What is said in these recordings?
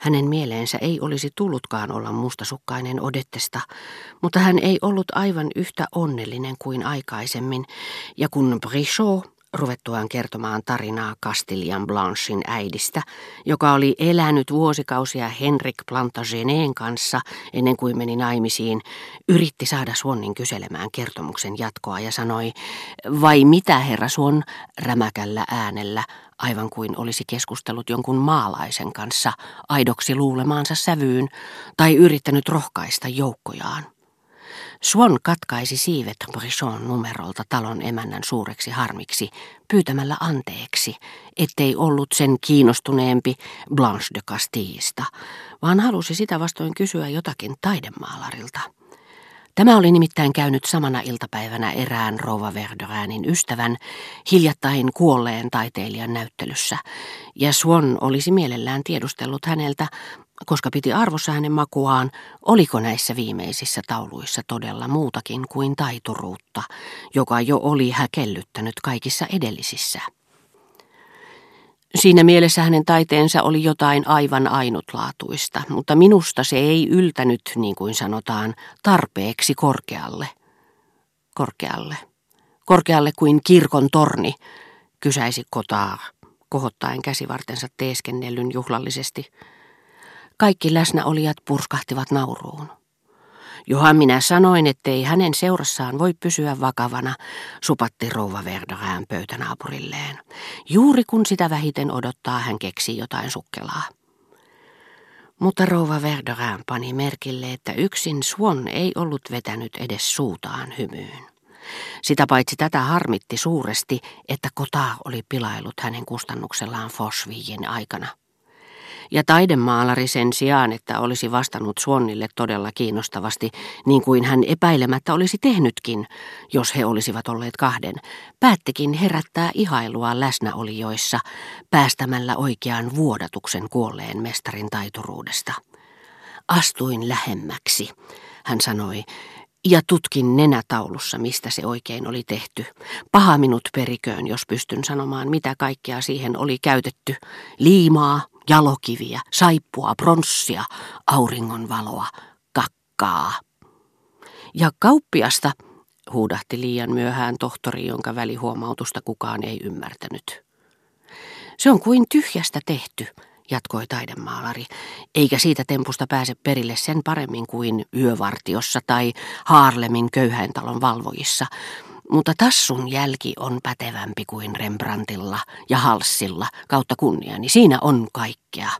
Hänen mieleensä ei olisi tullutkaan olla mustasukkainen Odettesta, mutta hän ei ollut aivan yhtä onnellinen kuin aikaisemmin, ja kun Brichot ruvettuaan kertomaan tarinaa Castilian Blanchin äidistä, joka oli elänyt vuosikausia Henrik Plantageneen kanssa ennen kuin meni naimisiin, yritti saada Suonnin kyselemään kertomuksen jatkoa ja sanoi, vai mitä herra Suon, rämäkällä äänellä, aivan kuin olisi keskustellut jonkun maalaisen kanssa aidoksi luulemaansa sävyyn tai yrittänyt rohkaista joukkojaan. Swan katkaisi siivet Brichon numerolta talon emännän suureksi harmiksi pyytämällä anteeksi, ettei ollut sen kiinnostuneempi Blanche de Castillista, vaan halusi sitä vastoin kysyä jotakin taidemaalarilta. Tämä oli nimittäin käynyt samana iltapäivänä erään Rova Verderäänin ystävän, hiljattain kuolleen taiteilijan näyttelyssä, ja Swan olisi mielellään tiedustellut häneltä, koska piti arvossa hänen makuaan, oliko näissä viimeisissä tauluissa todella muutakin kuin taituruutta, joka jo oli häkellyttänyt kaikissa edellisissä. Siinä mielessä hänen taiteensa oli jotain aivan ainutlaatuista, mutta minusta se ei yltänyt, niin kuin sanotaan, tarpeeksi korkealle. Korkealle. Korkealle kuin kirkon torni, kysäisi kotaa, kohottaen käsivartensa teeskennellyn juhlallisesti. Kaikki läsnäolijat purskahtivat nauruun. Johan minä sanoin, ettei hänen seurassaan voi pysyä vakavana, supatti rouva Verderään pöytänaapurilleen. Juuri kun sitä vähiten odottaa, hän keksi jotain sukkelaa. Mutta rouva Verderään pani merkille, että yksin Swan ei ollut vetänyt edes suutaan hymyyn. Sitä paitsi tätä harmitti suuresti, että kota oli pilailut hänen kustannuksellaan Fosviin aikana. Ja taidemaalari sen sijaan, että olisi vastannut Suonnille todella kiinnostavasti, niin kuin hän epäilemättä olisi tehnytkin, jos he olisivat olleet kahden, päättikin herättää ihailua läsnäolijoissa, päästämällä oikean vuodatuksen kuolleen mestarin taituruudesta. Astuin lähemmäksi, hän sanoi, ja tutkin nenätaulussa, mistä se oikein oli tehty. Paha minut periköön, jos pystyn sanomaan, mitä kaikkea siihen oli käytetty. Liimaa, jalokiviä, saippua, pronssia, auringonvaloa, kakkaa. Ja kauppiasta, huudahti liian myöhään tohtori, jonka välihuomautusta kukaan ei ymmärtänyt. Se on kuin tyhjästä tehty, jatkoi taidemaalari, eikä siitä tempusta pääse perille sen paremmin kuin yövartiossa tai Haarlemin köyhäintalon valvojissa, mutta tassun jälki on pätevämpi kuin Rembrandtilla ja Halssilla kautta kunniani. Siinä on kaikkea.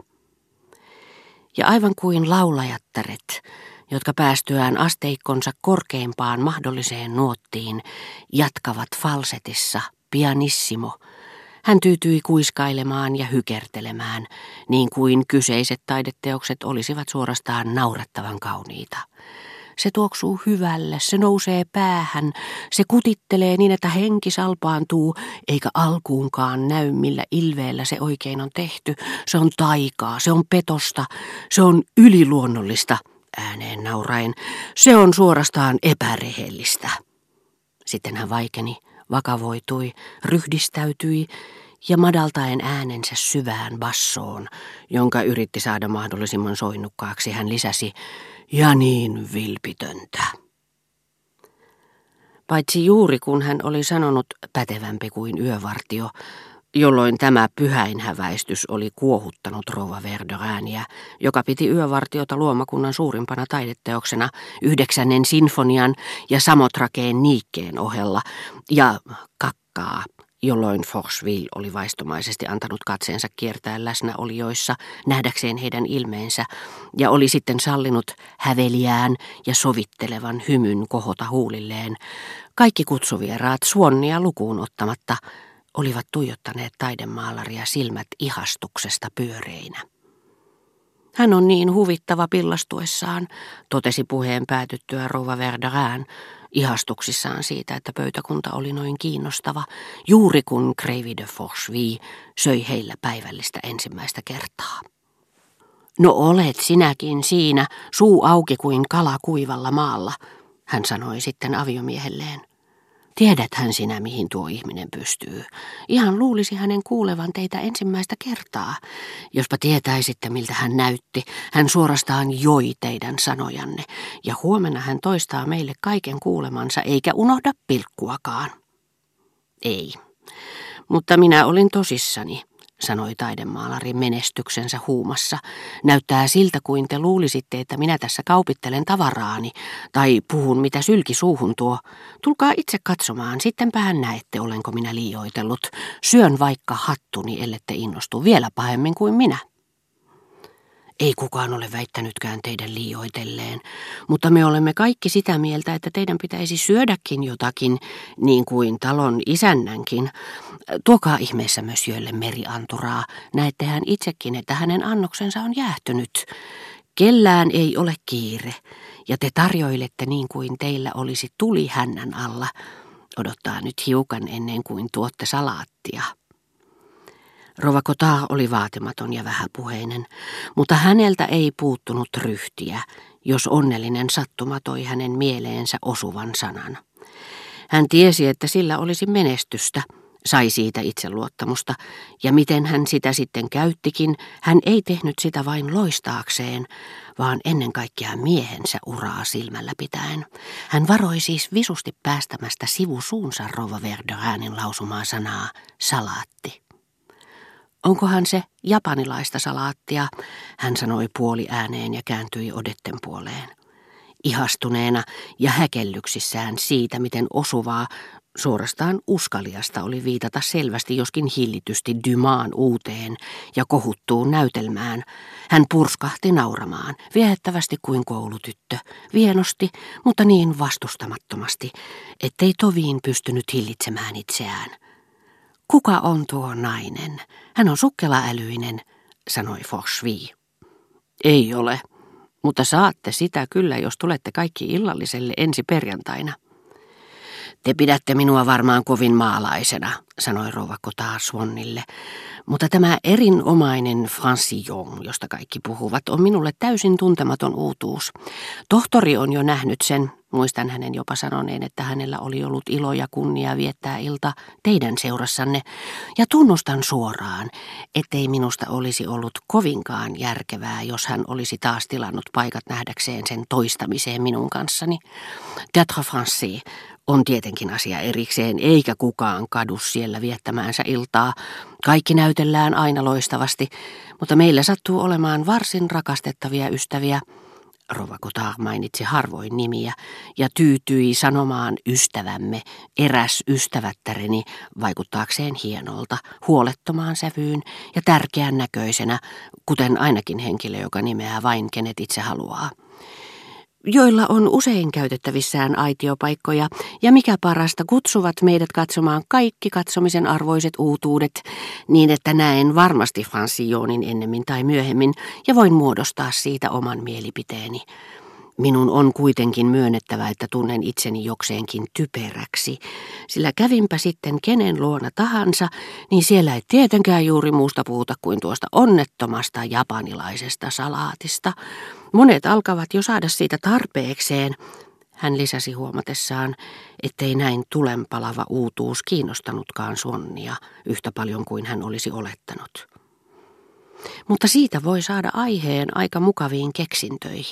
Ja aivan kuin laulajattaret, jotka päästyään asteikkonsa korkeimpaan mahdolliseen nuottiin, jatkavat falsetissa pianissimo. Hän tyytyi kuiskailemaan ja hykertelemään, niin kuin kyseiset taideteokset olisivat suorastaan naurettavan kauniita. Se tuoksuu hyvälle, se nousee päähän, se kutittelee niin, että henki salpaantuu, eikä alkuunkaan näy, millä ilveellä se oikein on tehty. Se on taikaa, se on petosta, se on yliluonnollista, ääneen nauraen. Se on suorastaan epärehellistä. Sitten hän vaikeni, vakavoitui, ryhdistäytyi ja madaltaen äänensä syvään bassoon, jonka yritti saada mahdollisimman soinnukkaaksi, hän lisäsi, ja niin vilpitöntä. Paitsi juuri kun hän oli sanonut pätevämpi kuin yövartio, jolloin tämä pyhäinhäväistys oli kuohuttanut Rova Verderääniä, joka piti yövartiota luomakunnan suurimpana taideteoksena yhdeksännen sinfonian ja Samotrakeen niikkeen ohella, ja kakkaa jolloin Forcheville oli vaistomaisesti antanut katseensa kiertää läsnäolijoissa nähdäkseen heidän ilmeensä ja oli sitten sallinut häveliään ja sovittelevan hymyn kohota huulilleen. Kaikki kutsuvieraat suonnia lukuun ottamatta olivat tuijottaneet taidemaalaria silmät ihastuksesta pyöreinä. Hän on niin huvittava pillastuessaan, totesi puheen päätyttyä Rova Verderään, ihastuksissaan siitä, että pöytäkunta oli noin kiinnostava, juuri kun Kreivi de Forcheville söi heillä päivällistä ensimmäistä kertaa. No olet sinäkin siinä, suu auki kuin kala kuivalla maalla, hän sanoi sitten aviomiehelleen. Tiedäthän sinä, mihin tuo ihminen pystyy. Ihan luulisi hänen kuulevan teitä ensimmäistä kertaa. Jospa tietäisitte, miltä hän näytti. Hän suorastaan joi teidän sanojanne. Ja huomenna hän toistaa meille kaiken kuulemansa, eikä unohda pilkkuakaan. Ei. Mutta minä olin tosissani sanoi taidemaalari menestyksensä huumassa. Näyttää siltä, kuin te luulisitte, että minä tässä kaupittelen tavaraani, tai puhun mitä sylki suuhun tuo. Tulkaa itse katsomaan, sittenpähän näette, olenko minä liioitellut. Syön vaikka hattuni, ellette innostu vielä pahemmin kuin minä. Ei kukaan ole väittänytkään teidän liioitelleen, mutta me olemme kaikki sitä mieltä, että teidän pitäisi syödäkin jotakin, niin kuin talon isännänkin. Tuokaa ihmeessä mösjölle merianturaa. Näettehän itsekin, että hänen annoksensa on jäähtynyt. Kellään ei ole kiire, ja te tarjoilette niin kuin teillä olisi tuli hännän alla. Odottaa nyt hiukan ennen kuin tuotte salaattia. Rova Kota oli vaatimaton ja vähäpuheinen, mutta häneltä ei puuttunut ryhtiä, jos onnellinen sattuma toi hänen mieleensä osuvan sanan. Hän tiesi, että sillä olisi menestystä, sai siitä itseluottamusta, ja miten hän sitä sitten käyttikin, hän ei tehnyt sitä vain loistaakseen, vaan ennen kaikkea miehensä uraa silmällä pitäen. Hän varoi siis visusti päästämästä sivusuunsa Rova Verderäänin lausumaa sanaa salaatti. Onkohan se japanilaista salaattia, hän sanoi puoli ääneen ja kääntyi odetten puoleen. Ihastuneena ja häkellyksissään siitä, miten osuvaa, suorastaan uskaliasta oli viitata selvästi joskin hillitysti Dymaan uuteen ja kohuttuun näytelmään. Hän purskahti nauramaan, viehättävästi kuin koulutyttö, vienosti, mutta niin vastustamattomasti, ettei toviin pystynyt hillitsemään itseään. Kuka on tuo nainen? Hän on sukkelaälyinen, sanoi Forsvi. Ei ole, mutta saatte sitä kyllä, jos tulette kaikki illalliselle ensi perjantaina. Te pidätte minua varmaan kovin maalaisena, sanoi rouva Kotaa Swannille, mutta tämä erinomainen Francillon, josta kaikki puhuvat, on minulle täysin tuntematon uutuus. Tohtori on jo nähnyt sen, muistan hänen jopa sanoneen, että hänellä oli ollut ilo ja kunnia viettää ilta teidän seurassanne, ja tunnustan suoraan, ettei minusta olisi ollut kovinkaan järkevää, jos hän olisi taas tilannut paikat nähdäkseen sen toistamiseen minun kanssani. Théâtre Français on tietenkin asia erikseen, eikä kukaan kadu siellä viettämäänsä iltaa. Kaikki näytellään aina loistavasti, mutta meillä sattuu olemaan varsin rakastettavia ystäviä. Rova Kotar mainitsi harvoin nimiä ja tyytyi sanomaan ystävämme, eräs ystävättäreni, vaikuttaakseen hienolta, huolettomaan sävyyn ja tärkeän näköisenä, kuten ainakin henkilö, joka nimeää vain kenet itse haluaa joilla on usein käytettävissään aitiopaikkoja, ja mikä parasta, kutsuvat meidät katsomaan kaikki katsomisen arvoiset uutuudet, niin että näen varmasti Franssionin ennemmin tai myöhemmin, ja voin muodostaa siitä oman mielipiteeni. Minun on kuitenkin myönnettävä, että tunnen itseni jokseenkin typeräksi, sillä kävinpä sitten kenen luona tahansa, niin siellä ei tietenkään juuri muusta puhuta kuin tuosta onnettomasta japanilaisesta salaatista. Monet alkavat jo saada siitä tarpeekseen, hän lisäsi huomatessaan, ettei näin tulenpalava uutuus kiinnostanutkaan Sonnia yhtä paljon kuin hän olisi olettanut. Mutta siitä voi saada aiheen aika mukaviin keksintöihin.